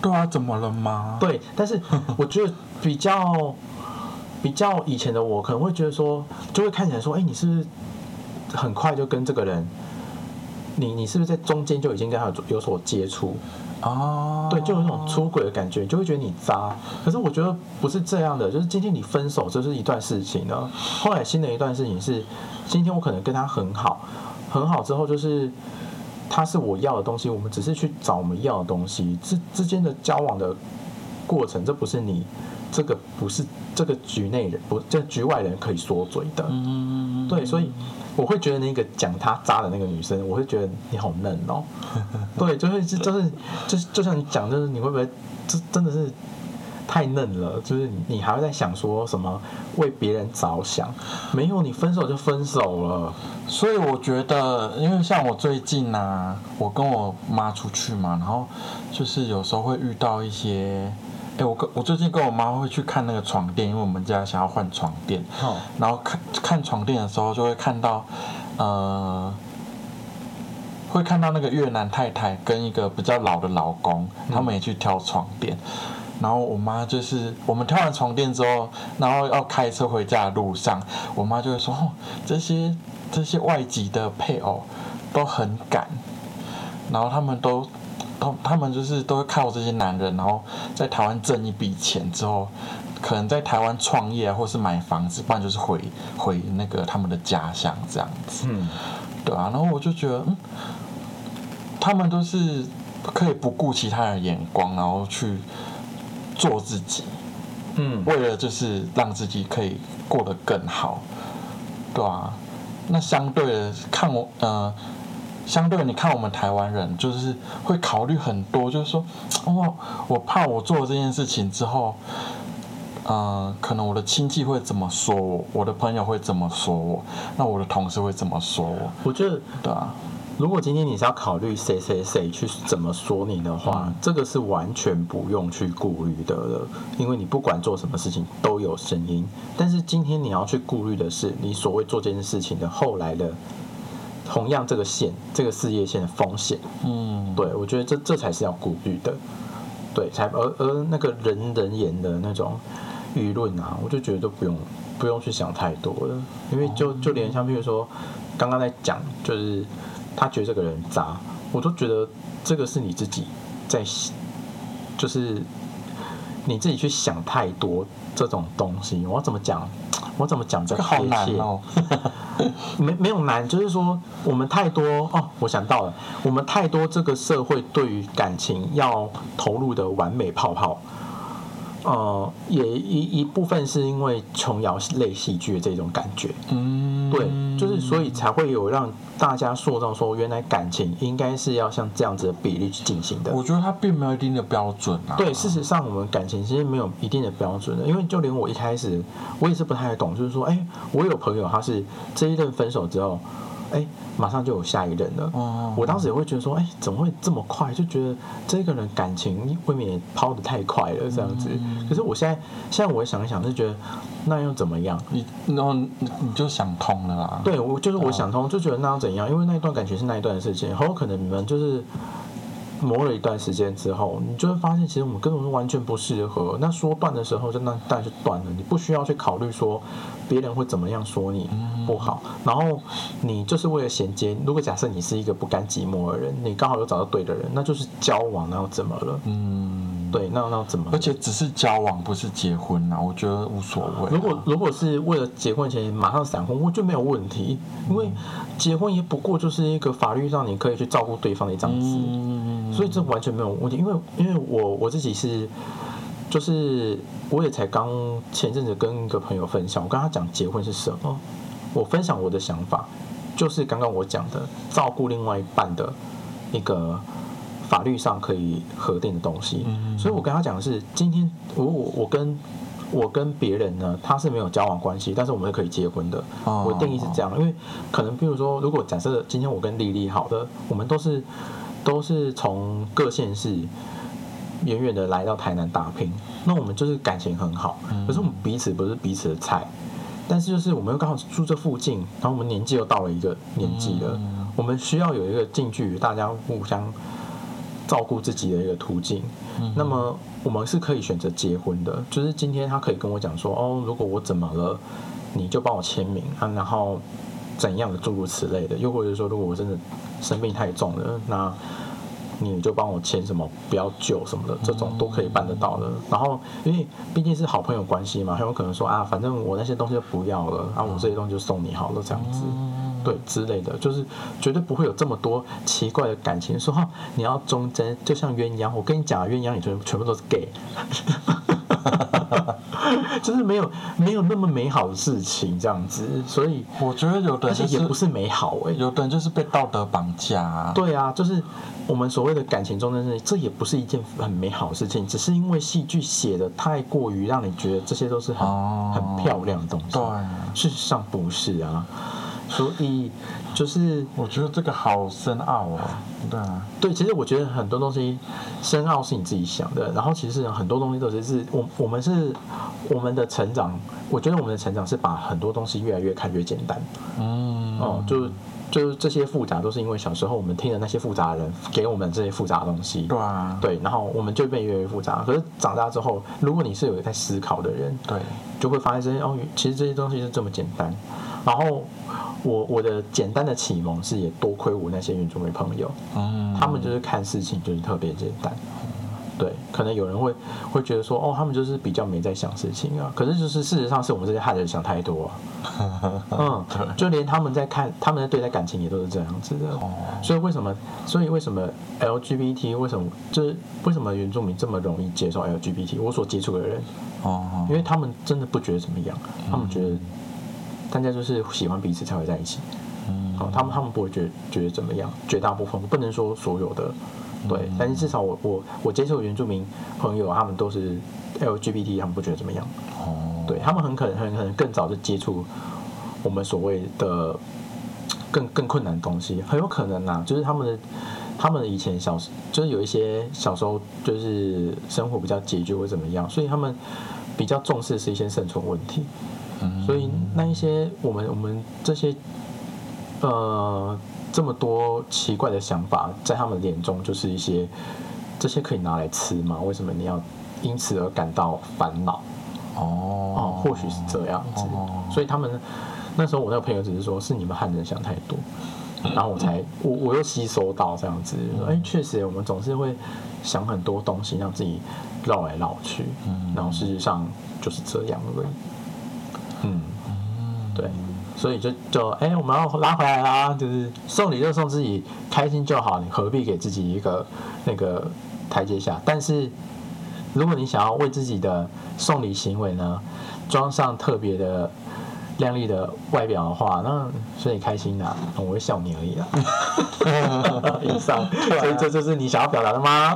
对啊，怎么了吗？对，但是我觉得比较比较以前的我可能会觉得说，就会看起来说，哎，你是很快就跟这个人，你你是不是在中间就已经跟他有有所接触？哦，对，就有一种出轨的感觉，就会觉得你渣。可是我觉得不是这样的，就是今天你分手这是一段事情呢，后来新的一段事情是，今天我可能跟他很好，很好之后就是。他是我要的东西，我们只是去找我们要的东西，之之间的交往的过程，这不是你这个不是这个局内人不这局外人可以说嘴的。嗯，对，所以我会觉得那个讲他渣的那个女生，我会觉得你好嫩哦。[laughs] 对，就是就是就是就就像你讲，就是你会不会这真的是太嫩了？就是你你还会在想说什么为别人着想？没有，你分手就分手了。所以我觉得，因为像我最近啊，我跟我妈出去嘛，然后就是有时候会遇到一些，哎，我跟我最近跟我妈会去看那个床垫，因为我们家想要换床垫，哦，然后看看床垫的时候，就会看到，呃，会看到那个越南太太跟一个比较老的老公，他们也去挑床垫。然后我妈就是我们挑完床垫之后，然后要开车回家的路上，我妈就会说：“哦，这些这些外籍的配偶都很赶，然后他们都都他们就是都会靠这些男人，然后在台湾挣一笔钱之后，可能在台湾创业啊，或是买房子，不然就是回回那个他们的家乡这样子，嗯，对啊，然后我就觉得，嗯，他们都是可以不顾其他人眼光，然后去做自己，嗯，为了就是让自己可以过得更好，对啊，那相对的看我呃，相对的你看我们台湾人就是会考虑很多，就是说，[tsk] 哦，我怕我做了这件事情之后，嗯，可能我的亲戚会怎么说我，我的朋友会怎么说我，那我的同事会怎么说我，我觉得对啊，如果今天你是要考虑谁谁谁去怎么说你的话，嗯。这个是完全不用去顾虑的了，因为你不管做什么事情都有声音。但是今天你要去顾虑的是，你所谓做这件事情的后来的同样这个线，这个事业线的风险。嗯，对我觉得这这才是要顾虑的，对，才而而那个人人言的那种舆论啊，我就觉得都不用不用去想太多了，因为就就连像比如说刚刚在讲，就是他觉得这个人渣，我都觉得这个是你自己在就是你自己去想太多这种东西。我要怎么讲？我怎么讲比较这个好贴切？难哦。[laughs] [laughs] 没没有难，就是说我们太多哦，我想到了，我们太多这个社会对于感情要投入的完美泡泡，呃，也一一部分是因为琼瑶类戏剧的这种感觉，嗯，对，就是所以才会有让大家塑造说，原来感情应该是要像这样子的比例去进行的。我觉得它并没有一定的标准啊。对，事实上我们感情其实没有一定的标准的，因为就连我一开始我也是不太懂，就是说，哎，我有朋友他是这一任分手之后，哎，马上就有下一任了。哦，我当时也会觉得说，哎，怎么会这么快？就觉得这个人感情未免也抛的太快了，这样子。可是我现在，现在我想一想，就觉得那又怎么样？你然后你你就想通了啦。对我就是我想通，就觉得那又怎样？因为那一段感情是那一段的事情，很有可能你们就是磨了一段时间之后，你就会发现，其实我们根本是完全不适合。那说断的时候，就那断就断了，你不需要去考虑说别人会怎么样说你不好。然后你就是为了衔接，如果假设你是一个不甘寂寞的人，你刚好又找到对的人，那就是交往，然后怎么了？嗯，对，那那怎么？而且只是交往，不是结婚啊，我觉得无所谓啊。如果如果是为了结婚前马上闪婚，我觉得没有问题，因为结婚也不过就是一个法律上你可以去照顾对方的一张纸，嗯，所以这完全没有问题。因为因为我我自己是，就是我也才刚前阵子跟一个朋友分享，我跟他讲结婚是什么，我分享我的想法，就是刚刚我讲的照顾另外一半的一个法律上可以核定的东西。嗯所以我跟他讲的是，今天我我我跟我跟别人呢，他是没有交往关系，但是我们是可以结婚的。哦我的定义是这样，因为可能比如说，如果假设今天我跟丽丽好的，我们都是都是从各县市远远的来到台南打拼，那我们就是感情很好，可是我们彼此不是彼此的菜。但是就是我们又刚好住这附近，然后我们年纪又到了一个年纪了，我们需要有一个近距离大家互相照顾自己的一个途径。那么我们是可以选择结婚的，就是今天他可以跟我讲说，哦，如果我怎么了，你就帮我签名啊，然后怎样的诸如此类的，又或者说，如果我真的生病太重了，那你就帮我签什么不要救什么的，这种都可以办得到的。然后因为毕竟是好朋友关系嘛，很有可能说啊，反正我那些东西就不要了，啊，我这些东西就送你好了，这样子。对之类的，就是绝对不会有这么多奇怪的感情。说哈你要忠贞，就像鸳鸯，我跟你讲，鸳鸯里全全部都是 gay，[laughs] 就是没有没有那么美好的事情这样子。所以我觉得有的而人就是且也不是美好哎、有的人就是被道德绑架啊。对啊，就是我们所谓的感情忠贞是，这也不是一件很美好的事情，只是因为戏剧写的太过于让你觉得这些都是很、哦很漂亮的东西。对，事实上不是啊，所以就是我觉得这个好深奥哦。对啊，对，其实我觉得很多东西深奥是你自己想的，然后其实很多东西都是是我我们是我们的成长，我觉得我们的成长是把很多东西越来越看越简单嗯，哦，就就是这些复杂都是因为小时候我们听的那些复杂的人给我们这些复杂的东西，对啊，对，然后我们就变越来越复杂。可是长大之后，如果你是有在思考的人，对，就会发现这些哦，其实这些东西是这么简单。然后我我的简单的启蒙是也多亏我那些原住民朋友，嗯，他们就是看事情就是特别简单。对，可能有人会会觉得说，哦，他们就是比较没在想事情啊。可是就是事实上是我们这些汉人想太多啊。[laughs] 嗯，就连他们在看，他们在对待感情也都是这样子的。哦所以为什么？所以为什么 LGBT 为什么就是为什么原住民这么容易接受 LGBT？我所接触的人，哦因，为他们真的不觉得怎么样，他们觉得大家就是喜欢彼此才会在一起。嗯。哦，他们他们不会觉得觉得怎么样，绝大部分不能说所有的，对，但是至少我我我接触原住民朋友，他们都是 LGBT，他们不觉得怎么样，哦，对他们很可能很可能更早就接触我们所谓的更更困难的东西，很有可能呐、就是他们的他们以前小时就是有一些小时候就是生活比较拮据或怎么样，所以他们比较重视的是一些生存问题，嗯所以那一些我们我们这些呃这么多奇怪的想法，在他们眼中就是一些这些可以拿来吃吗？为什么你要因此而感到烦恼？哦哦，或许是这样子，哦所以他们那时候我那个朋友只是说，是你们汉人想太多，然后我才我我又吸收到这样子，说哎，确实我们总是会想很多东西，让自己绕来绕去，然后事实上就是这样而已。嗯，对，所以就就哎，我们要拉回来啦，就是送礼就送自己开心就好，你何必给自己一个那个台阶下？但是如果你想要为自己的送礼行为呢，装上特别的。靓丽的外表的话，那所以开心的，我会笑你而已啊。以上，所以这就是你想要表达的吗？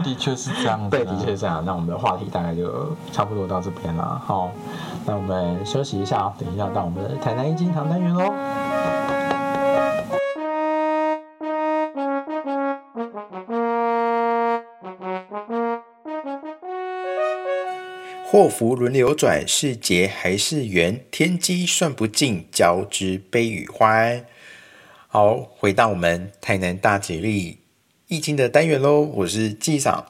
的确是这样。对，的确是这样。那我们的话题大概就差不多到这边了。好，那我们休息一下，等一下到我们的台南一金堂单元喽。祸福轮流转，是劫还是缘？天机算不尽，交织悲与欢。好，回到我们台南大吉利易经的单元喽。我是纪长。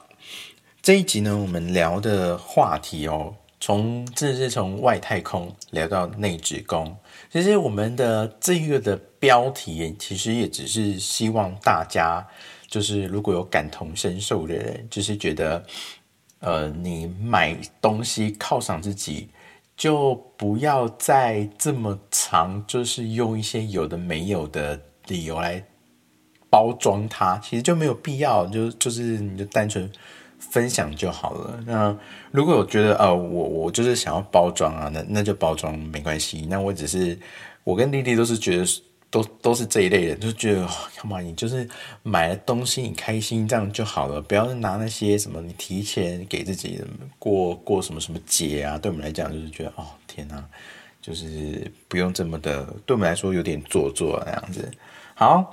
这一集呢，我们聊的话题哦，从这是从外太空聊到内子宫。其实我们的这个的标题，其实也只是希望大家，就是如果有感同身受的人，就是觉得。呃，你买东西犒赏自己，就不要再这么长，就是用一些有的没有的理由来包装它，其实就没有必要，就就是你就单纯分享就好了。那如果我觉得，呃，我我就是想要包装啊，那那就包装没关系。那我只是我跟丽丽都是觉得。都都是这一类人，就觉得干嘛？你就是买了东西，你开心这样就好了，不要拿那些什么你提前给自己过过什么什么节啊。对我们来讲，就是觉得哦天哪，就是不用这么的，对我们来说有点做作那样子。好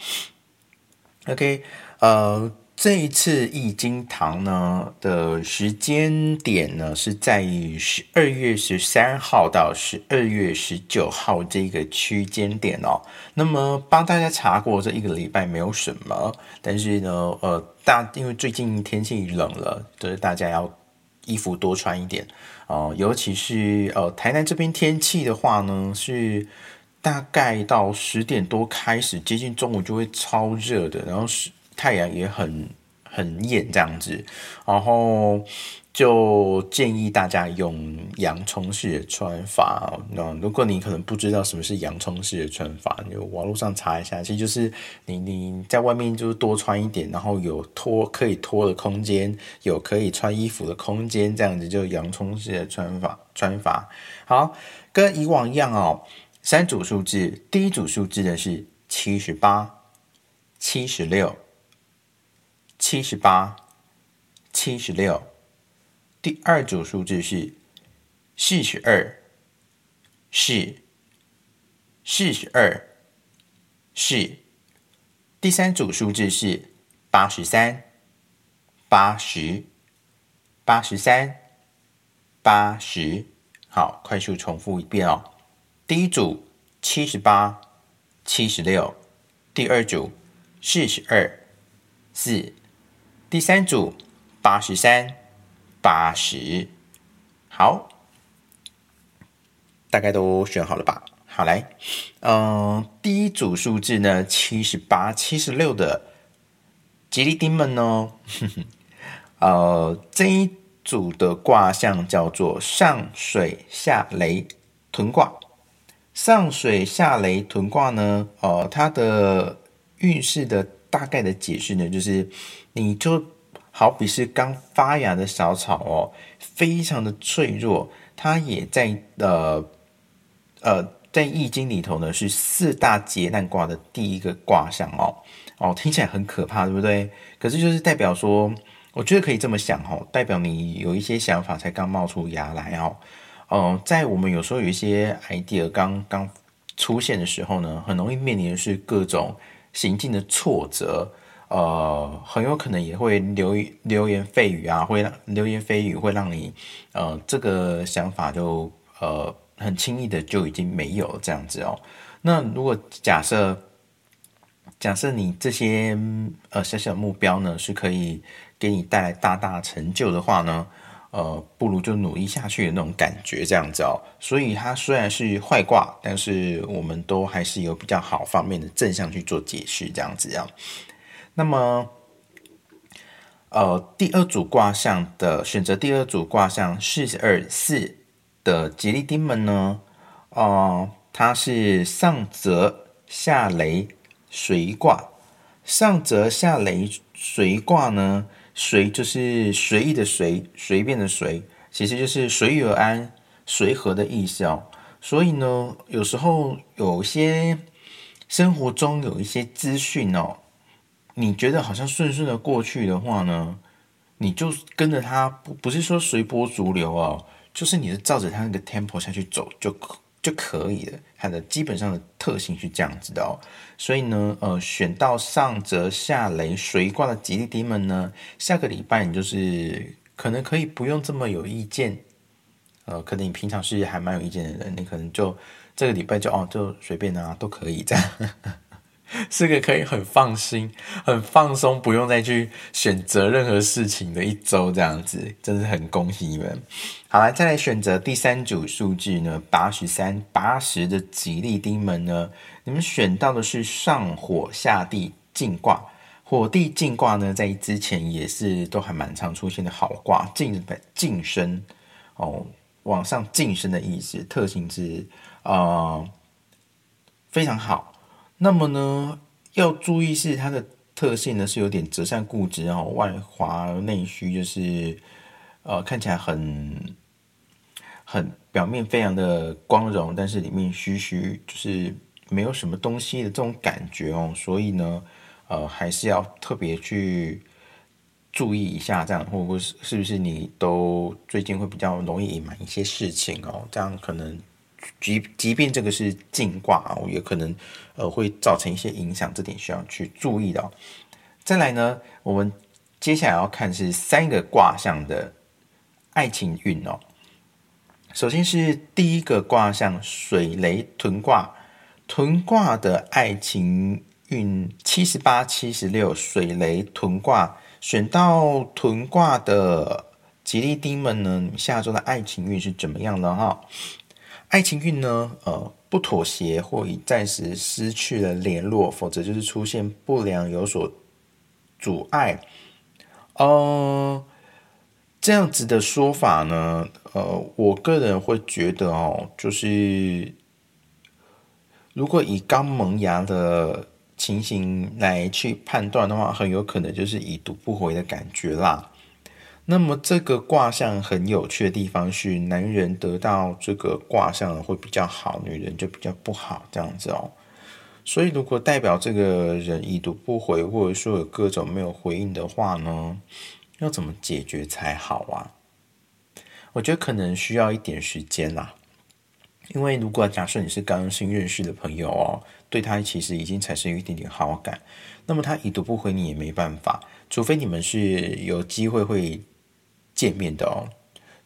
，OK，呃。这一次易经堂呢的时间点呢是在于十二月十三号到十二月十九号这个区间点哦。那么帮大家查过这一个礼拜没有什么，但是呢，呃，大因为最近天气冷了，就是大家要衣服多穿一点哦。尤其是呃台南这边天气的话呢，是大概到十点多开始，接近中午就会超热的，然后是。太阳也很很艳这样子，然后就建议大家用洋葱式的穿法。那如果你可能不知道什么是洋葱式的穿法，你就网络上查一下。其实就是你你在外面就是多穿一点，然后有脱可以脱的空间，有可以穿衣服的空间，这样子就洋葱式的穿法穿法。好，跟以往一样哦，三组数字，第一组数字的是七十八、七十六。七十八、七十六，第二组数字是四十二、四、四十二、四，第三组数字是八十三、八十、八十三、八十。好，快速重复一遍哦。第一组七十八、七十六，第二组四十二、四。第三组八十三、八十，好，大概都选好了吧？好来，嗯，第一组数字呢，七十八、七十六的吉利丁们呢，[laughs] 呃，这一组的卦象叫做上水下雷屯卦。上水下雷屯卦呢，呃，它的运势的大概的解释呢，就是。你就好比是刚发芽的小草哦，非常的脆弱。它也在呃呃，在易经里头呢，是四大劫难卦的第一个卦象哦哦，听起来很可怕，对不对？可是就是代表说，我觉得可以这么想哦，代表你有一些想法才刚冒出芽来哦。哦，在我们有时候有一些 idea 刚刚出现的时候呢，很容易面临的是各种行进的挫折。呃，很有可能也会流流言蜚语啊，会让流言蜚语会让你呃这个想法就呃很轻易的就已经没有这样子哦。那如果假设假设你这些呃小小目标呢是可以给你带来大大成就的话呢，呃，不如就努力下去的那种感觉，这样子哦。所以它虽然是坏卦，但是我们都还是有比较好方面的正向去做解释，这样子啊。那么，呃，第二组卦象的选择，第二组卦象四二四的吉利丁们呢，哦，它是上泽下雷随卦，上泽下雷随卦呢。随就是随意的随，随便的随，其实就是随遇而安、随和的意思哦。所以呢，有时候有些生活中有一些资讯哦，你觉得好像顺顺的过去的话呢，你就跟着它，不不是说随波逐流哦，就是你是照着它那个 tempo 下去走就可。就可以了，它的基本上的特性是这样子的哦。所以呢，呃，选到上泽下雷随卦的吉利丁们呢，下个礼拜你就是可能可以不用这么有意见，呃，可能你平常是还蛮有意见的人，你可能就这个礼拜就哦就随便啊都可以这样。[laughs] 是个可以很放心、很放松，不用再去选择任何事情的一周，这样子，真是很恭喜你们。好了，再来选择第三组数据呢，八十三、八十的吉利丁们呢，你们选到的是上火下地进卦，火地进卦呢，在之前也是都还蛮常出现的好卦，进晋升哦，往上晋升的意思，特性是呃非常好。那么呢，要注意是它的特性呢是有点折扇固执哦，外滑内虚，就是呃看起来很很表面非常的光荣，但是里面虚虚，就是没有什么东西的这种感觉哦。所以呢，呃，还是要特别去注意一下，这样或者是是不是你都最近会比较容易隐瞒一些事情哦，这样可能。即即便这个是进卦啊，也可能呃会造成一些影响，这点需要去注意的。再来呢，我们接下来要看是三个卦象的爱情运哦。首先是第一个卦象水雷屯卦，屯卦的爱情运七十八、七十六，水雷屯卦选到屯卦的吉利丁们呢，下周的爱情运是怎么样的哈？爱情运呢？呃，不妥协或已暂时失去了联络，否则就是出现不良有所阻碍。呃，这样子的说法呢，呃，我个人会觉得哦，就是如果以刚萌芽的情形来去判断的话，很有可能就是已读不回的感觉啦。那么这个卦象很有趣的地方是，男人得到这个卦象会比较好，女人就比较不好这样子哦。所以如果代表这个人已读不回，或者说有各种没有回应的话呢，要怎么解决才好啊？我觉得可能需要一点时间啦。因为如果假设你是刚新认识的朋友哦，对他其实已经产生一点点好感，那么他已读不回你也没办法，除非你们是有机会会。见面的哦，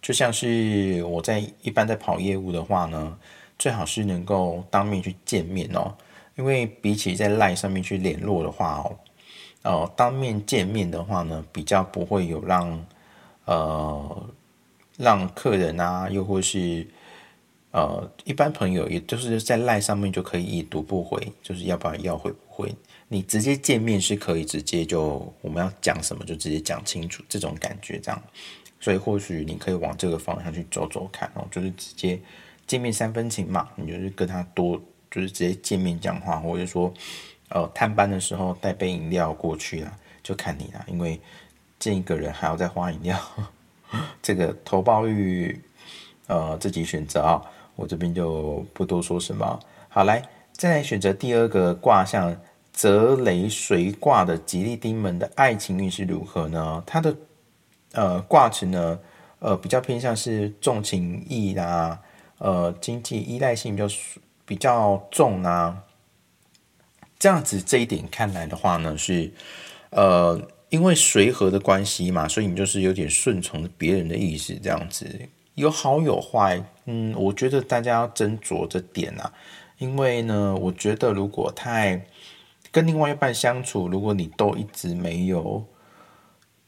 就像是我在一般在跑业务的话呢，最好是能够当面去见面哦，因为比起在赖上面去联络的话哦，呃，当面见面的话呢，比较不会有让呃让客人啊，又或是呃一般朋友，也就是在赖上面就可以已读不回，就是要不然要回不回，你直接见面是可以直接就我们要讲什么就直接讲清楚，这种感觉这样。所以或许你可以往这个方向去走走看哦，就是直接见面三分情嘛，你就是跟他多就是直接见面讲话，或者说呃探班的时候带杯饮料过去啊，就看你啦，因为见一个人还要再花饮料，[laughs] 这个投报率呃自己选择啊，我这边就不多说什么。好，来再来选择第二个卦象泽雷随卦的吉利丁们的爱情运势如何呢？它的呃，卦辞呢，呃，比较偏向是重情义啦，呃，经济依赖性比较比较重啊，这样子这一点看来的话呢，是呃，因为随和的关系嘛，所以你就是有点顺从别人的意思，这样子有好有坏，嗯，我觉得大家要斟酌这点啊，因为呢，我觉得如果太跟另外一半相处，如果你都一直没有。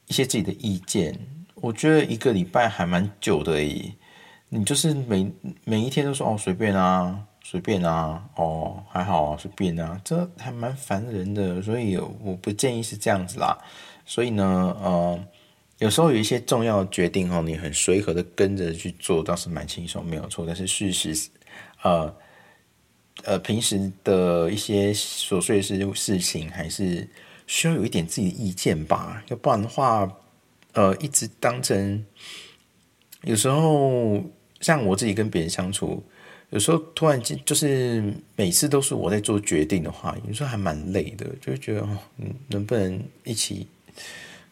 一些自己的意见，我觉得一个礼拜还蛮久的诶。你就是每每一天都说哦随便啊，随便啊，哦还好啊，随便啊，这还蛮烦人的。所以我不建议是这样子啦。所以呢，呃，有时候有一些重要决定哦，你很随和的跟着去做，倒是蛮轻松，没有错。但是事实，呃呃，平时的一些琐碎事事情，还是需要有一点自己的意见吧。要不然的话，呃，一直当成有时候像我自己跟别人相处，有时候突然间就是每次都是我在做决定的话，有时候还蛮累的，就觉得哦，能不能一起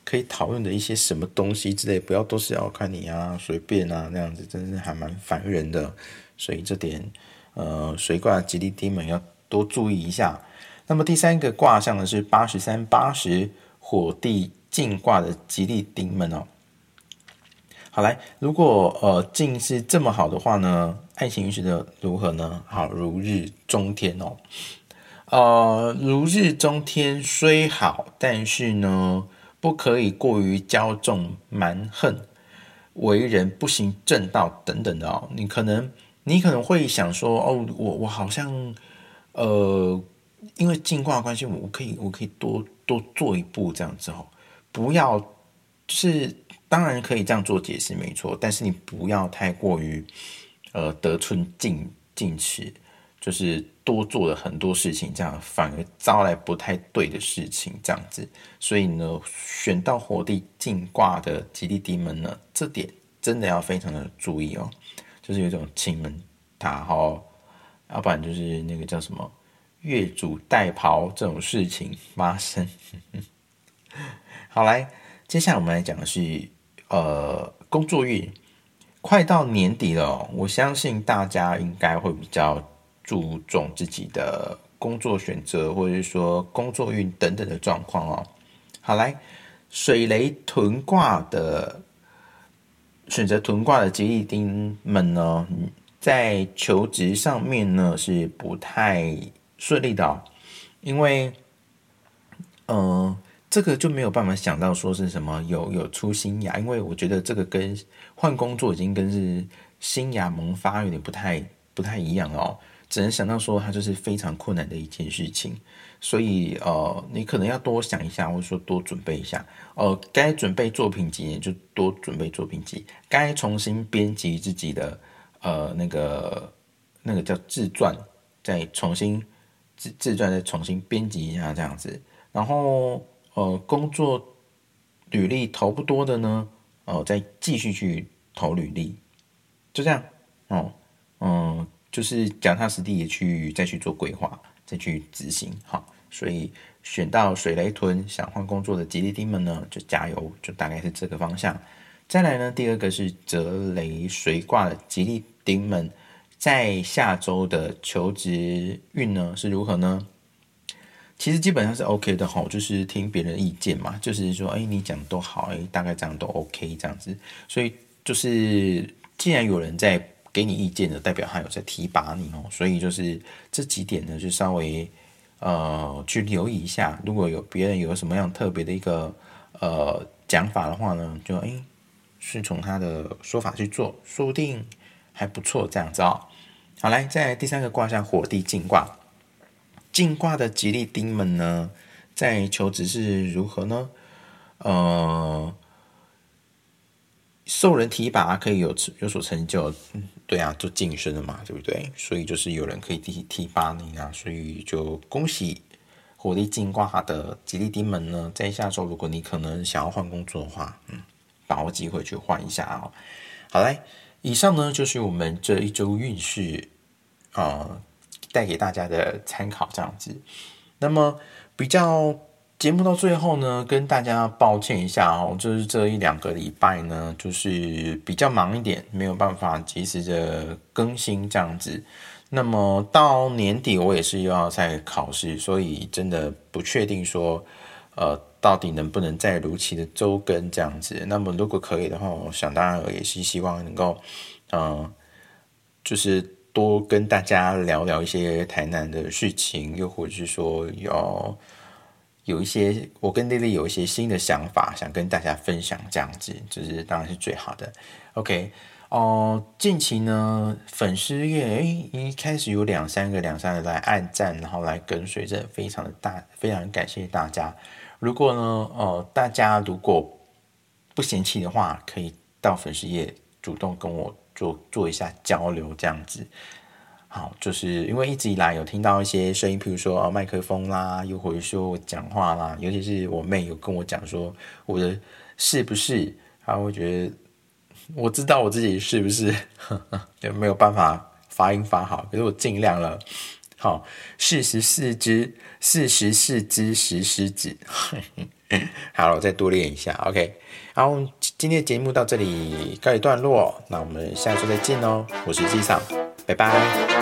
可以讨论的一些什么东西之类，不要都是要看你啊，随便啊那样子，真是还蛮烦人的。所以这点。呃，水卦吉利丁们要多注意一下。那么第三个卦象呢是八十三八十火地进卦的吉利丁们哦。好来，如果呃进是这么好的话呢，爱情运势的如何呢？好，如日中天哦。呃，如日中天虽好，但是呢，不可以过于骄纵蛮横，为人不行正道等等的哦。你可能。你可能会想说，哦，我我好像，呃，因为进化关系，我可以我可以多多做一步这样子哦，不要，是当然可以这样做解释没错，但是你不要太过于，呃，得寸进进尺，就是多做了很多事情，这样反而招来不太对的事情这样子，所以呢，选到火地进卦的吉利丁们呢，这点真的要非常的注意哦。就是有一种亲门打哈，要不然就是那个叫什么越俎代庖这种事情发生。[laughs] 好，来，接下来我们来讲的是呃工作运，快到年底了，我相信大家应该会比较注重自己的工作选择，或者是说工作运等等的状况哦。好，来水雷屯卦的。选择屯卦的吉利丁们呢，在求职上面呢是不太顺利的，因为，呃，这个就没有办法想到说是什么有有出新芽，因为我觉得这个跟换工作已经跟是新芽萌发有点不太不太一样哦，只能想到说它就是非常困难的一件事情。所以，呃，你可能要多想一下，或者说多准备一下。呃，该准备作品集就多准备作品集；该重新编辑自己的，呃，那个那个叫自传，再重新自自传再重新编辑一下这样子。然后，呃，工作履历投不多的呢，哦，再继续去投履历，就这样。哦，嗯，就是脚踏实地的去再去做规划。再去执行，好，所以选到水雷屯想换工作的吉利丁们呢，就加油，就大概是这个方向。再来呢，第二个是泽雷水卦的吉利丁们，在下周的求职运呢是如何呢？其实基本上是 OK 的哈，就是听别人意见嘛，就是说，哎，你讲都好，哎，大概这样都 OK 这样子。所以就是既然有人在。给你意见的代表他有在提拔你哦，所以就是这几点呢，就稍微呃去留意一下。如果有别人有什么样特别的一个呃讲法的话呢，就哎顺从他的说法去做，说不定还不错这样子哦。好来，在第三个卦象火地进卦，进卦的吉利丁们呢，在求职是如何呢？呃。受人提拔可以有有所成就，对啊，就晋升了嘛，对不对？所以就是有人可以提提拔你啊，所以就恭喜火力进卦的吉利丁们呢，在下周如果你可能想要换工作的话，嗯，把握机会去换一下啊。好嘞，以上呢就是我们这一周运势啊带给大家的参考这样子。那么比较。节目到最后呢，跟大家抱歉一下哦，就是这一两个礼拜呢，就是比较忙一点，没有办法及时的更新这样子。那么到年底我也是又要再考试，所以真的不确定说，呃，到底能不能再如期的周更这样子。那么如果可以的话，我想当然也是希望能够，嗯，就是多跟大家聊聊一些台南的事情，又或者是说要。有一些我跟丽丽有一些新的想法，想跟大家分享，这样子就是当然是最好的。OK，哦，近期呢粉丝页诶一开始有两三个两三个来按赞，然后来跟随着，非常的大，非常感谢大家。如果呢呃大家如果不嫌弃的话，可以到粉丝页主动跟我做做一下交流，这样子。好，就是因为一直以来有听到一些声音，譬如说麦克风啦，又或者说我讲话啦，尤其是我妹有跟我讲说我的是不是，她会觉得我知道我自己是不是，[laughs] 就没有办法发音发好，可是我尽量了。好，四十四只，四十四只石狮子。[laughs] 好了，我再多练一下，OK。然后今天的节目到这里告一段落，那我们下周再见哦。我是机长，拜拜。